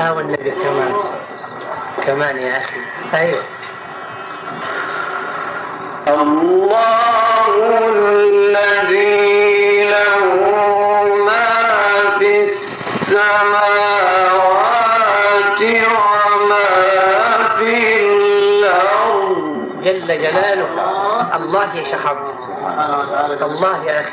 أو النبي كمان كمان يا أخي. أيوه. الله الذي له ما في السماوات وما في الأرض. جل جلاله. الله يا شخص الله يا أخي.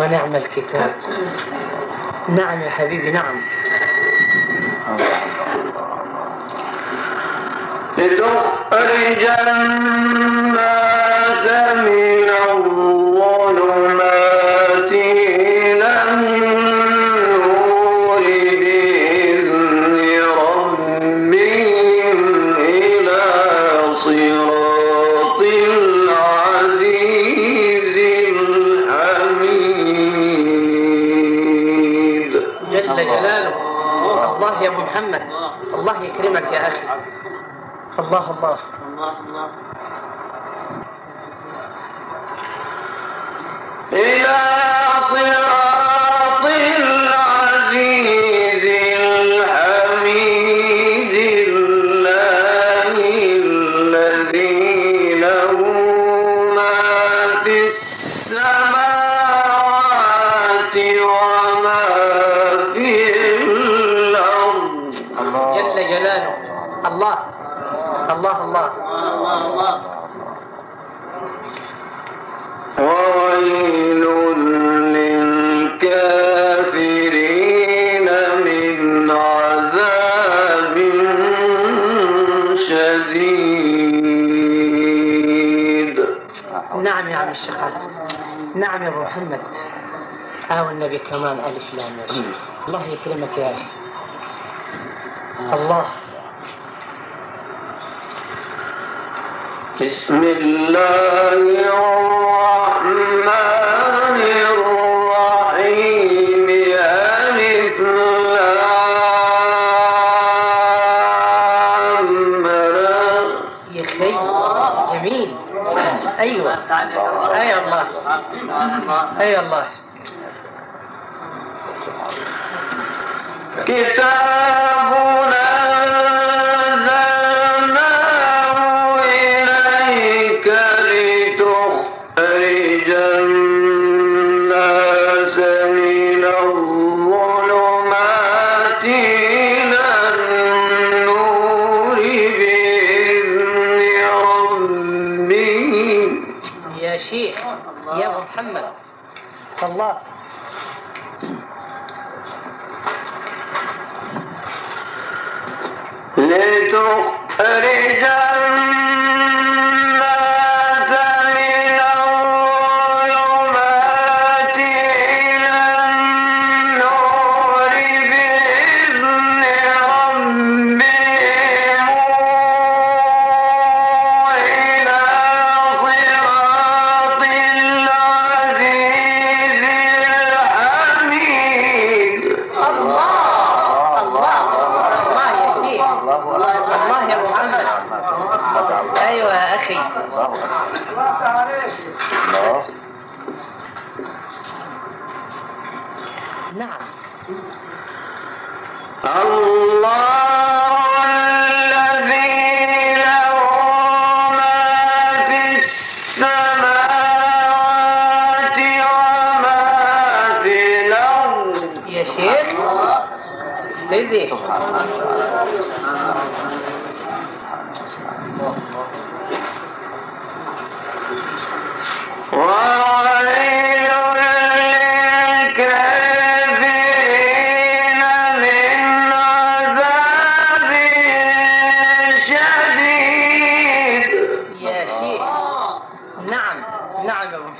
ونعم الكتاب. نعم يا حبيبي نعم. لتخرج الناس من الظلمات إلى النور بإذن ربهم إلى صراط يكرمك يا أخي. الله الله. إلى صراط نعم يا أبو محمد. آه النبي كمان ألف لام. يا الله يكرمك يا أخي. الله. بسم الله الرحمن جميل. أيوه. أي الله. الله أي الله. كتاب الله. لتخرج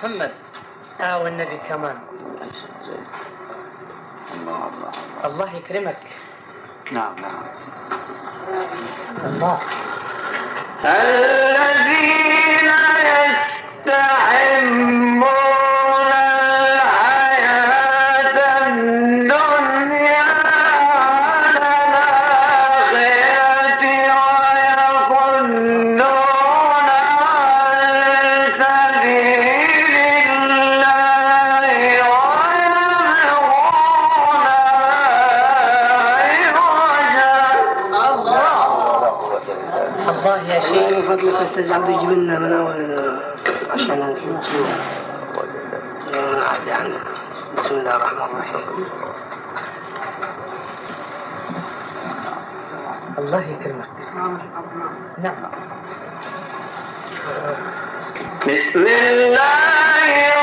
محمد. آه والنبي كمان. الله الله الله يكرمك. نعم نعم. الله. الذين يستحمون الاستاذ عبده يجيب لنا منا آه، عشان نتلو ونعطي عنه بسم الله الرحمن الرحيم. الله يكرمك. نعم. نعم. بسم الله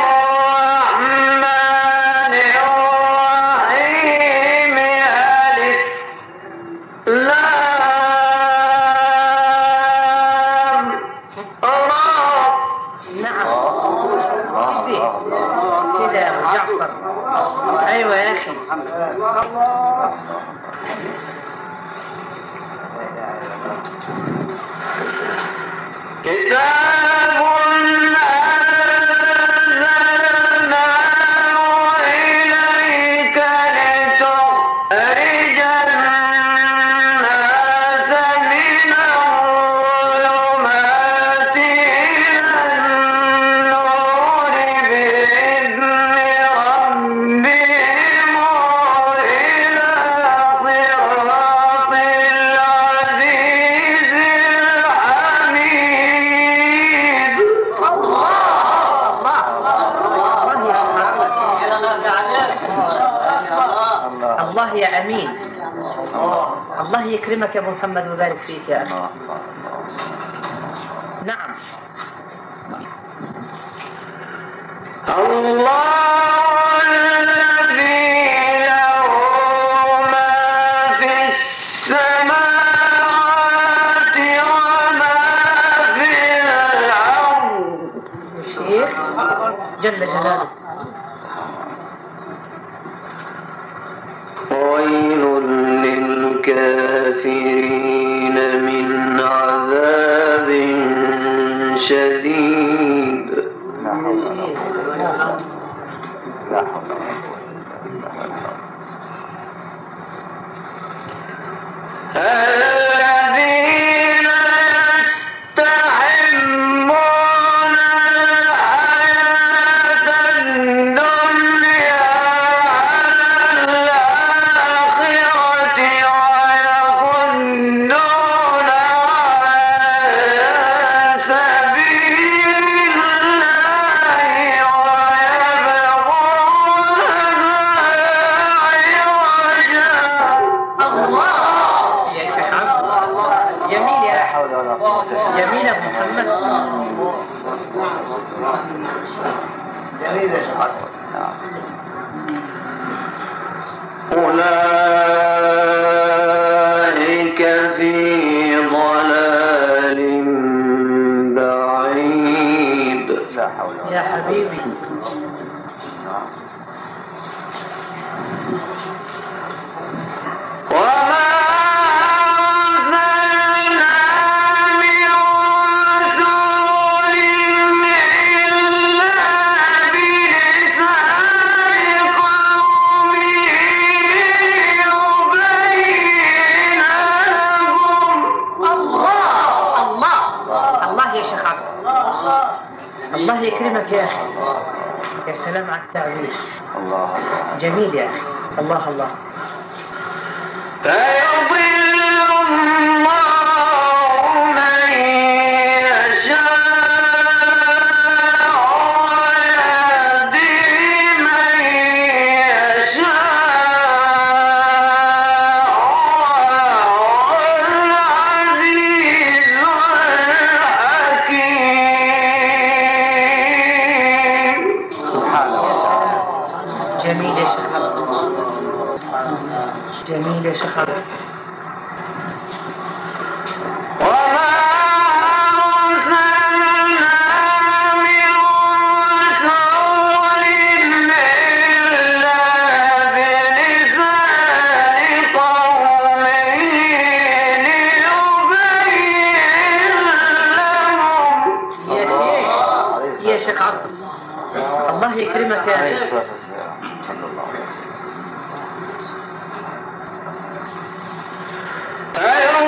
الله يكرمك يا ابو محمد ويبارك فيك يا أخي. نعم. الله لا حول ولا قوة جميلة محمد. جميلة شهادة. أولئك الله. الله جميل يا أخي. الله الله. الشيخ عبد الله. الله يكرمك يا شيخ. أيوة.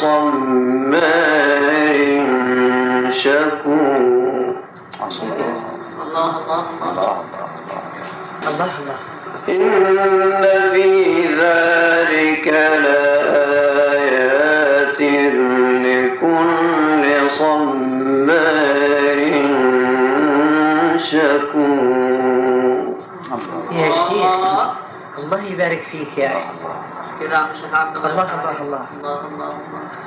صماء شكور الله الله الله الله الله إن في ذلك لآيات لكل صماء شكور يا شيخ الله يبارك فيك يا الله. الله الله الله. الله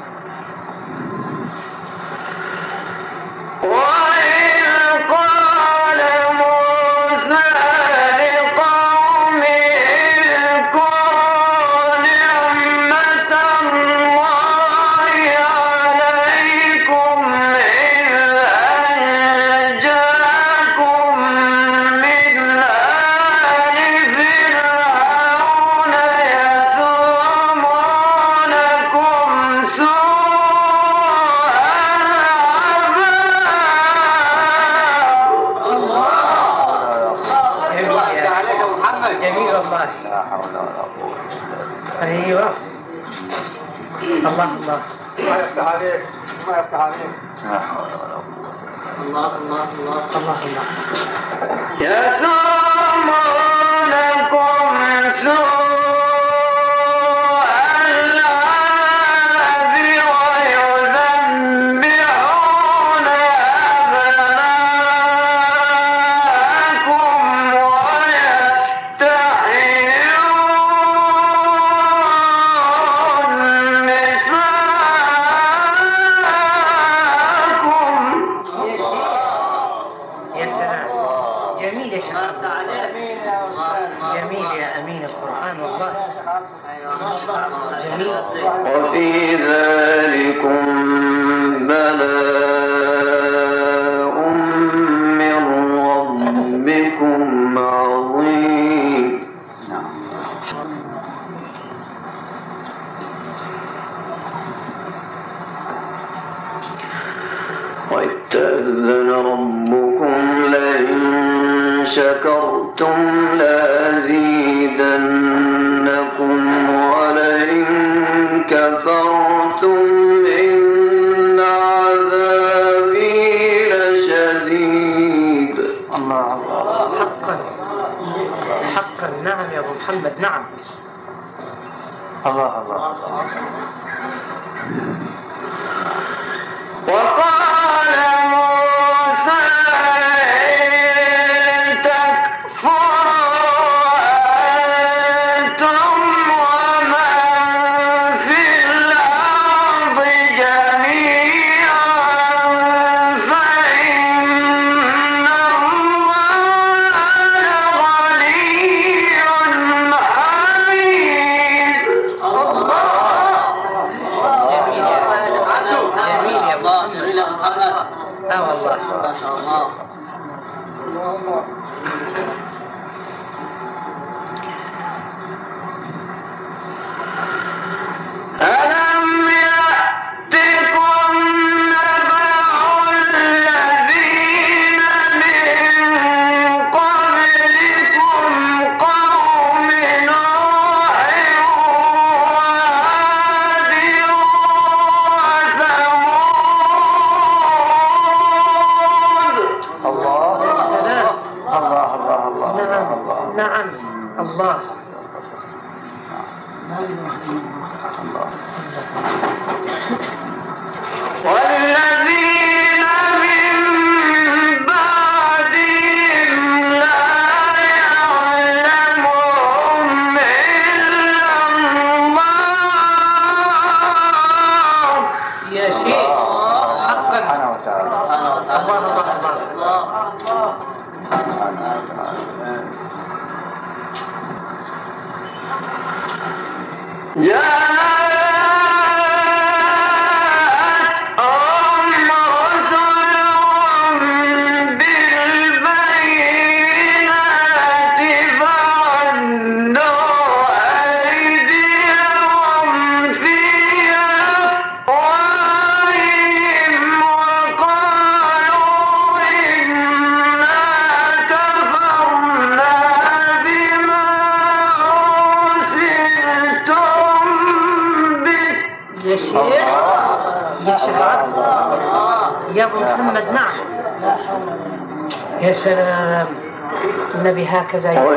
هكذا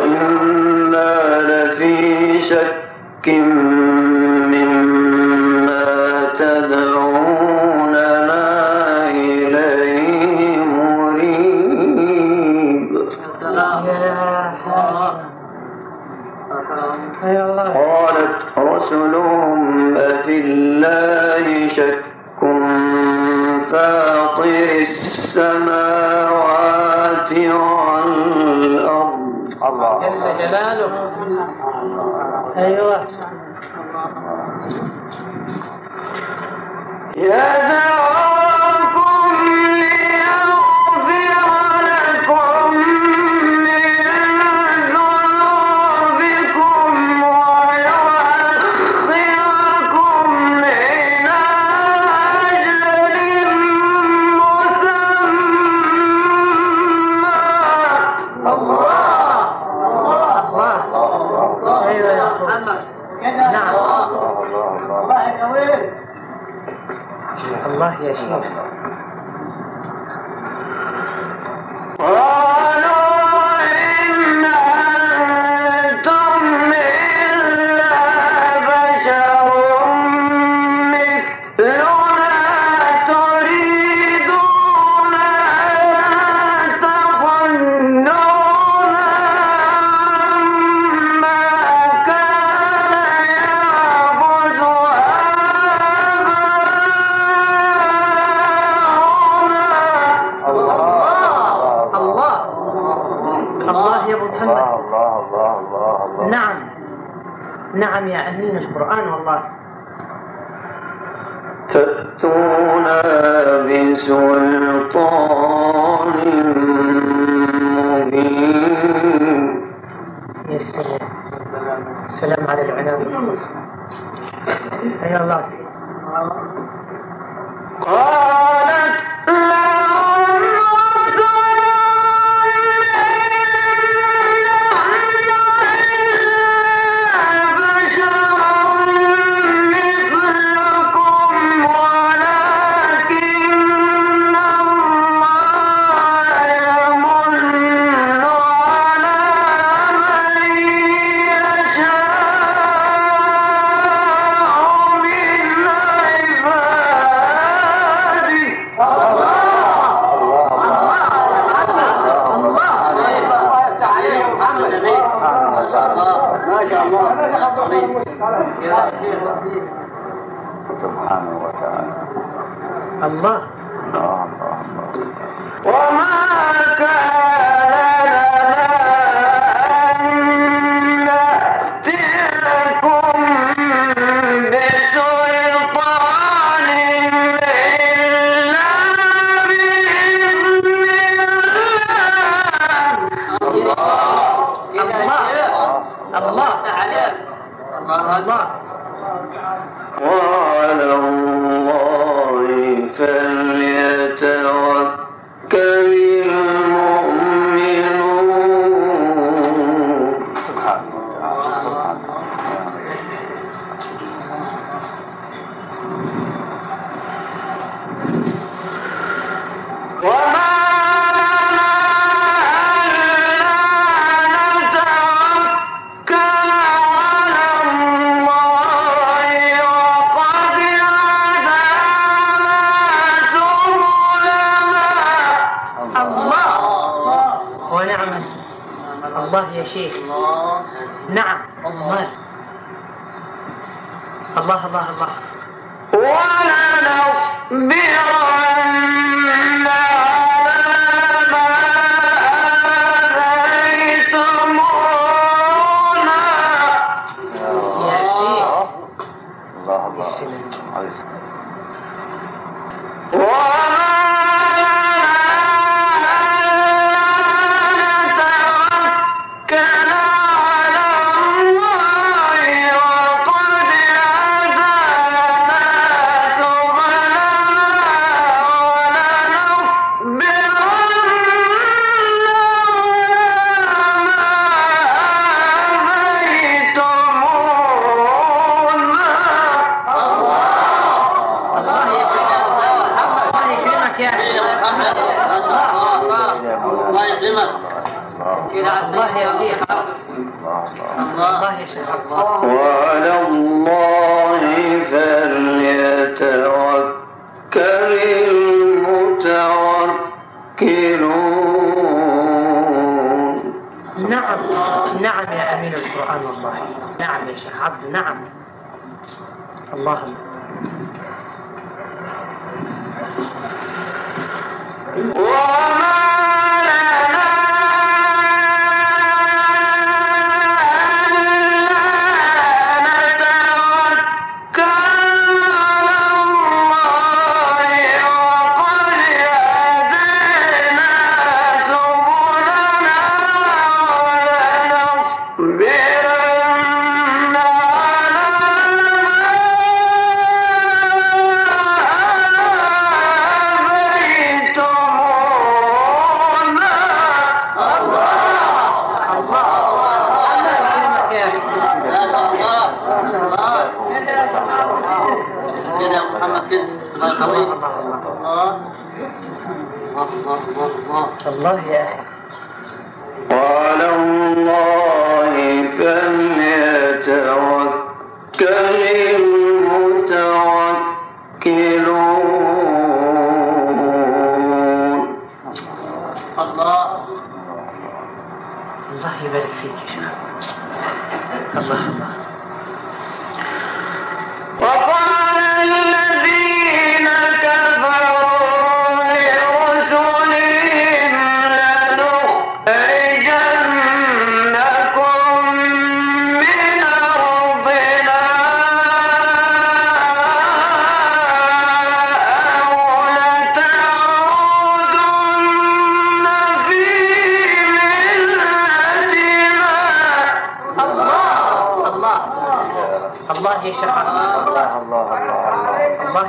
أيوه تأتونا بسلطان مبين. يا على العناد أي الله شيخ. الله. نعم الله. الله, الله, الرحيم الله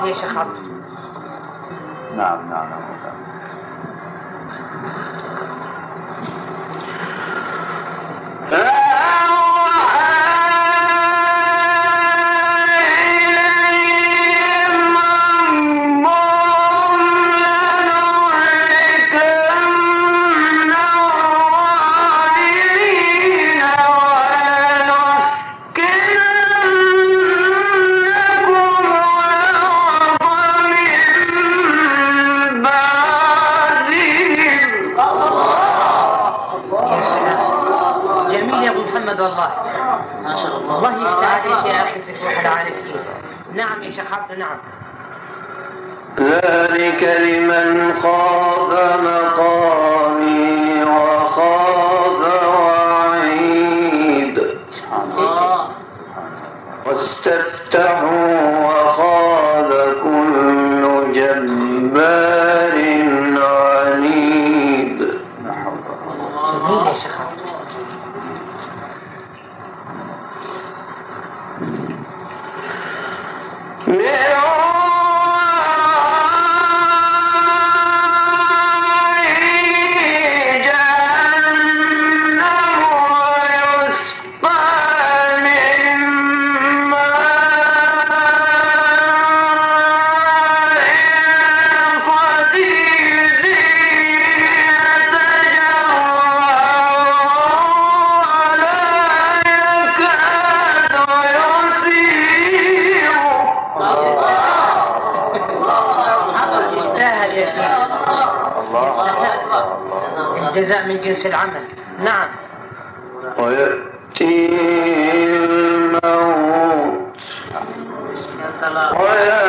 يا شيخ خالص نعم نعم نعم. ذلك لمن خاف مقام الجزاء من جنس العمل. نعم. ويأتي الموت. ويأتي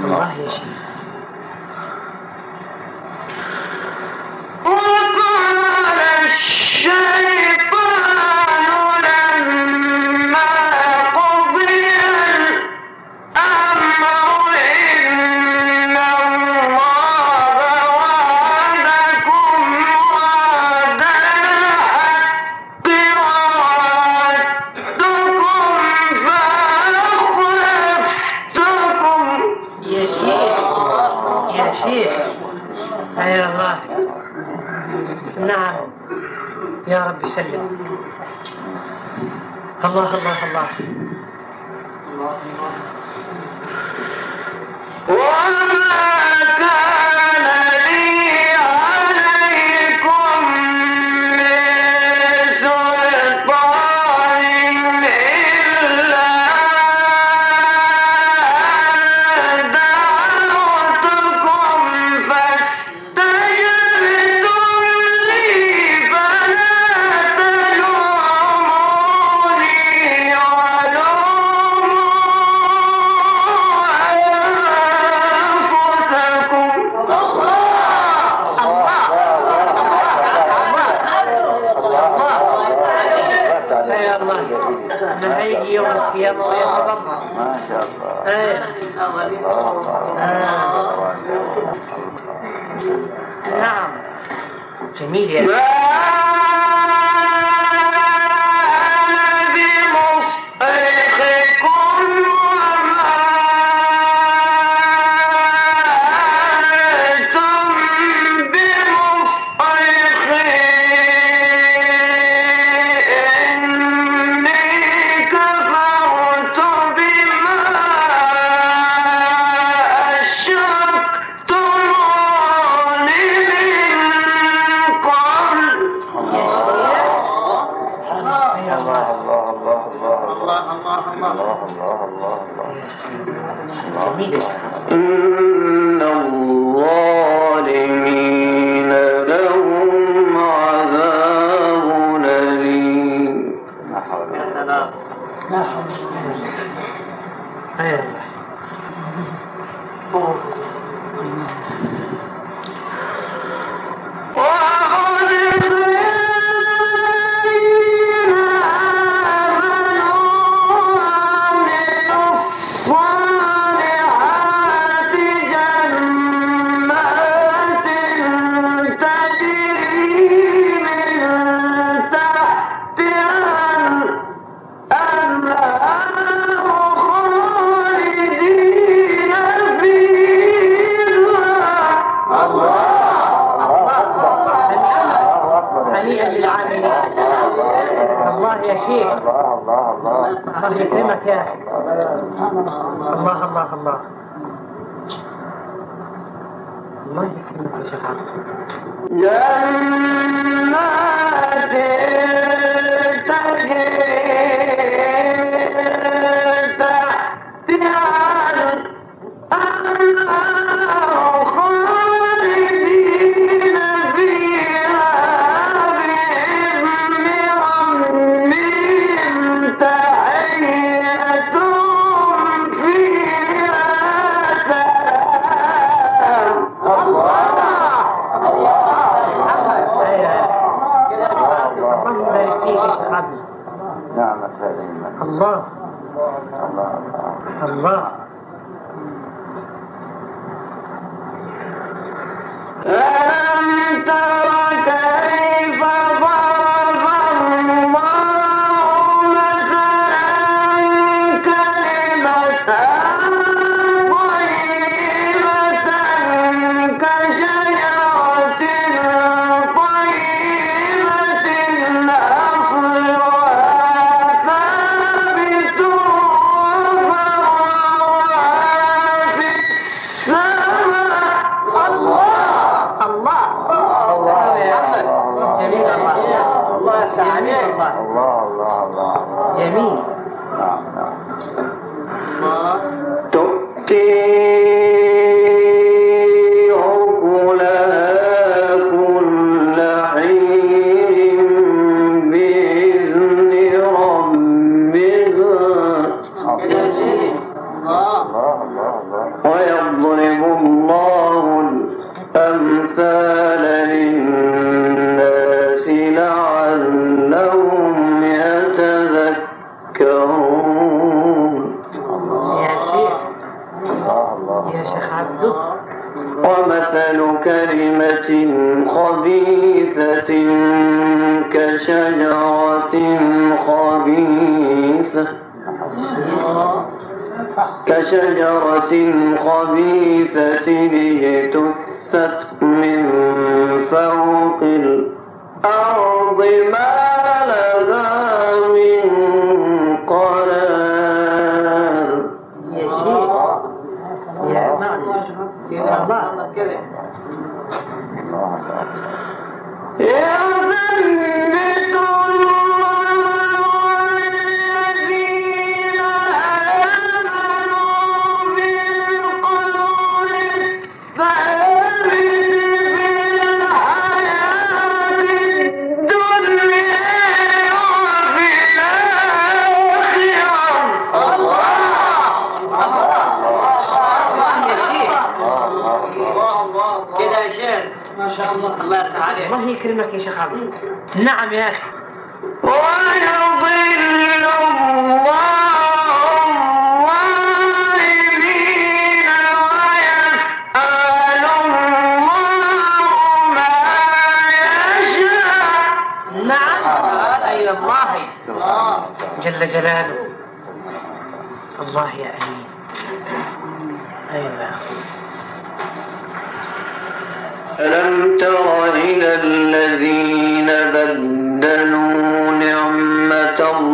怎还 ¡Ah! ومثل كلمة خبيثة كشجرة خبيثة. كشجرة خبيثة اجتثت من فوق الأرض. يكرمك يا شيخ عبد. نعم يا أخي. نعم. ويضل الله الله. جل جلاله. الله يا أمين. أيوة. ألم ترى الذين بدلوا نعمة الله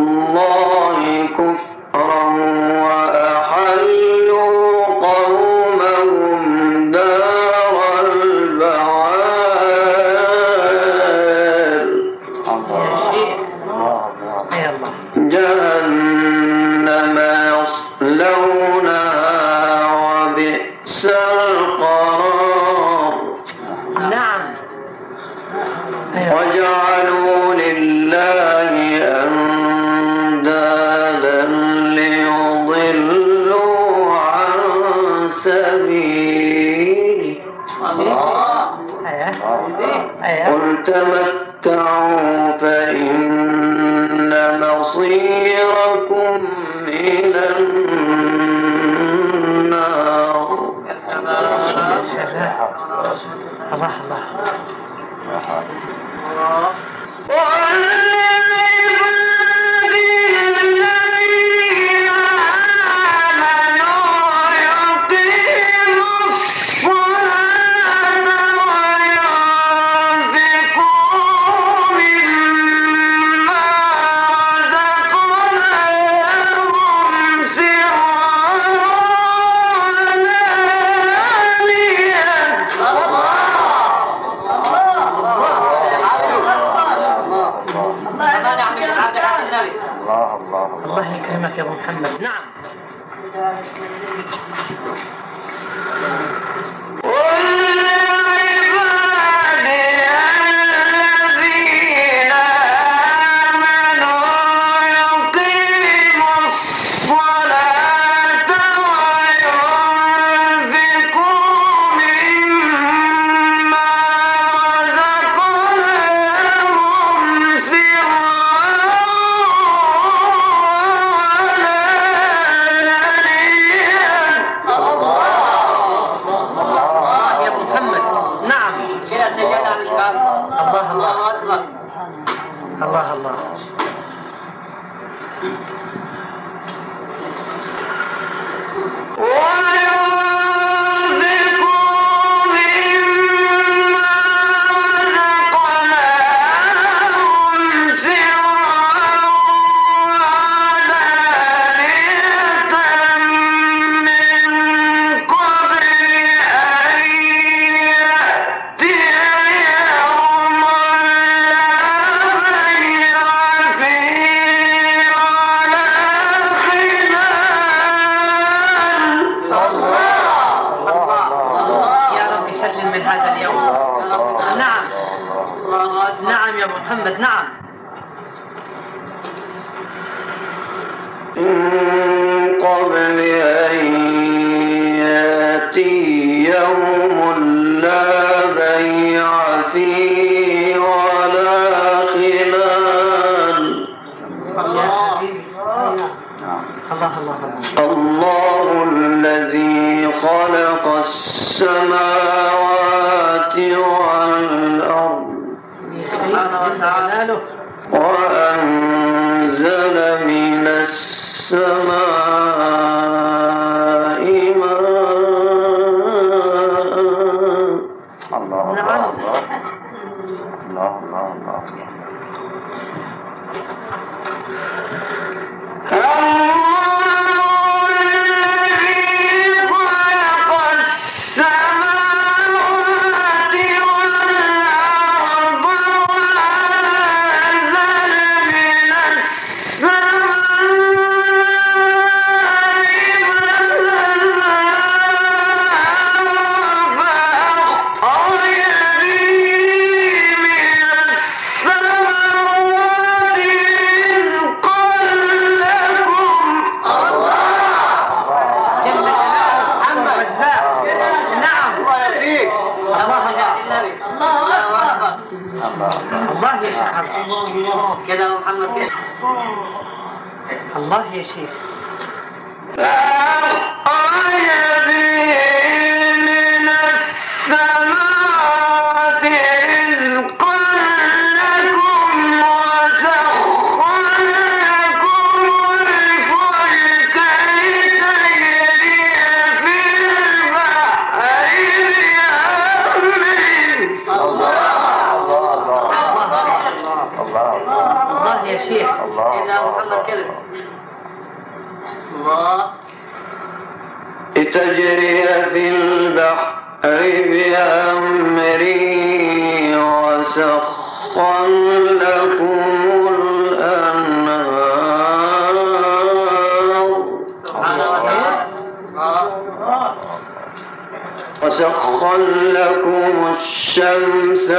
وسخر لكم الشمس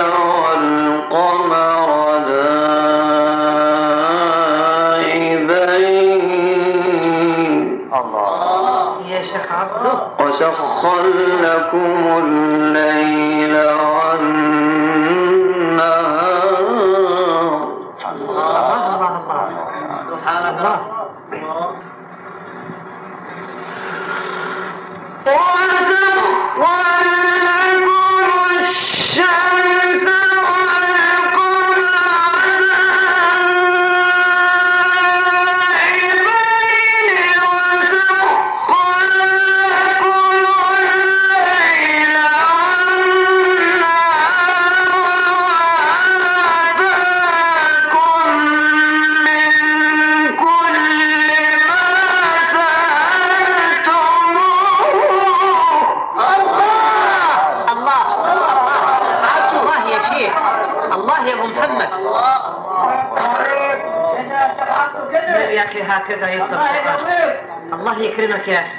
والقمر دائبين. الله. يا شيخ عبده وسخر لكم الليل الله يكرمك يا أخي.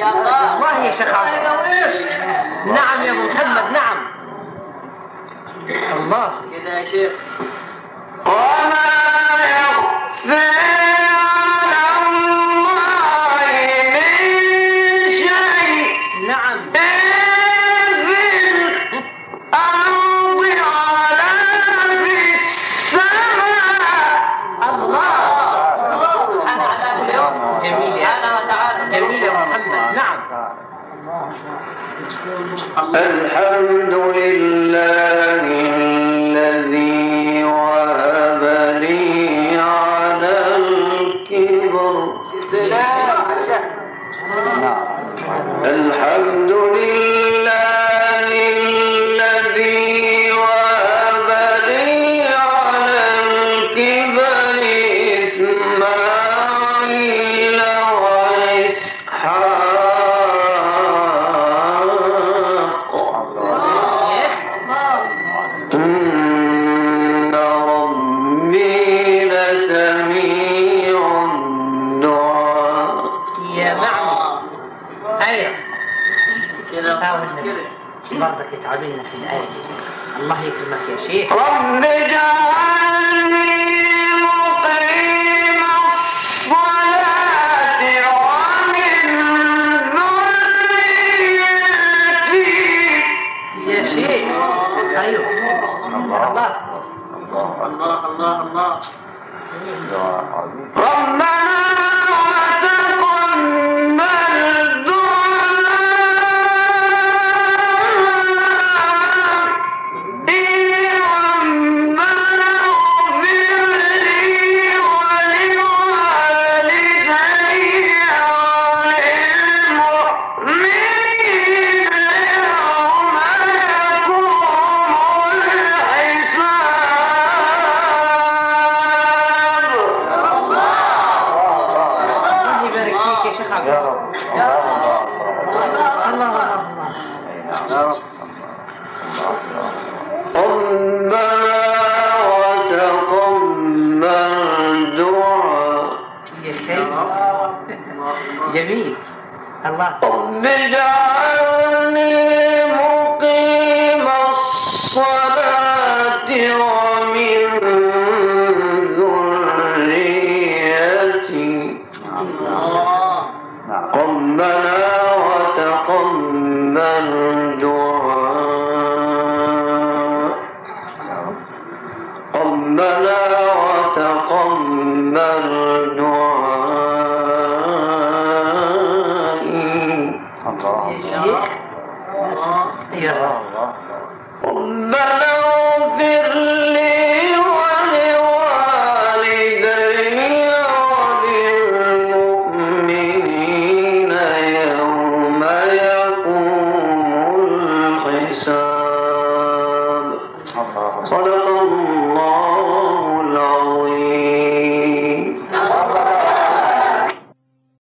شاء الله يا شيخ نعم يا أبو محمد نعم. الله. كده يا شيخ. وما يغفر في الآية. الله يكرمك يا شيخ. الله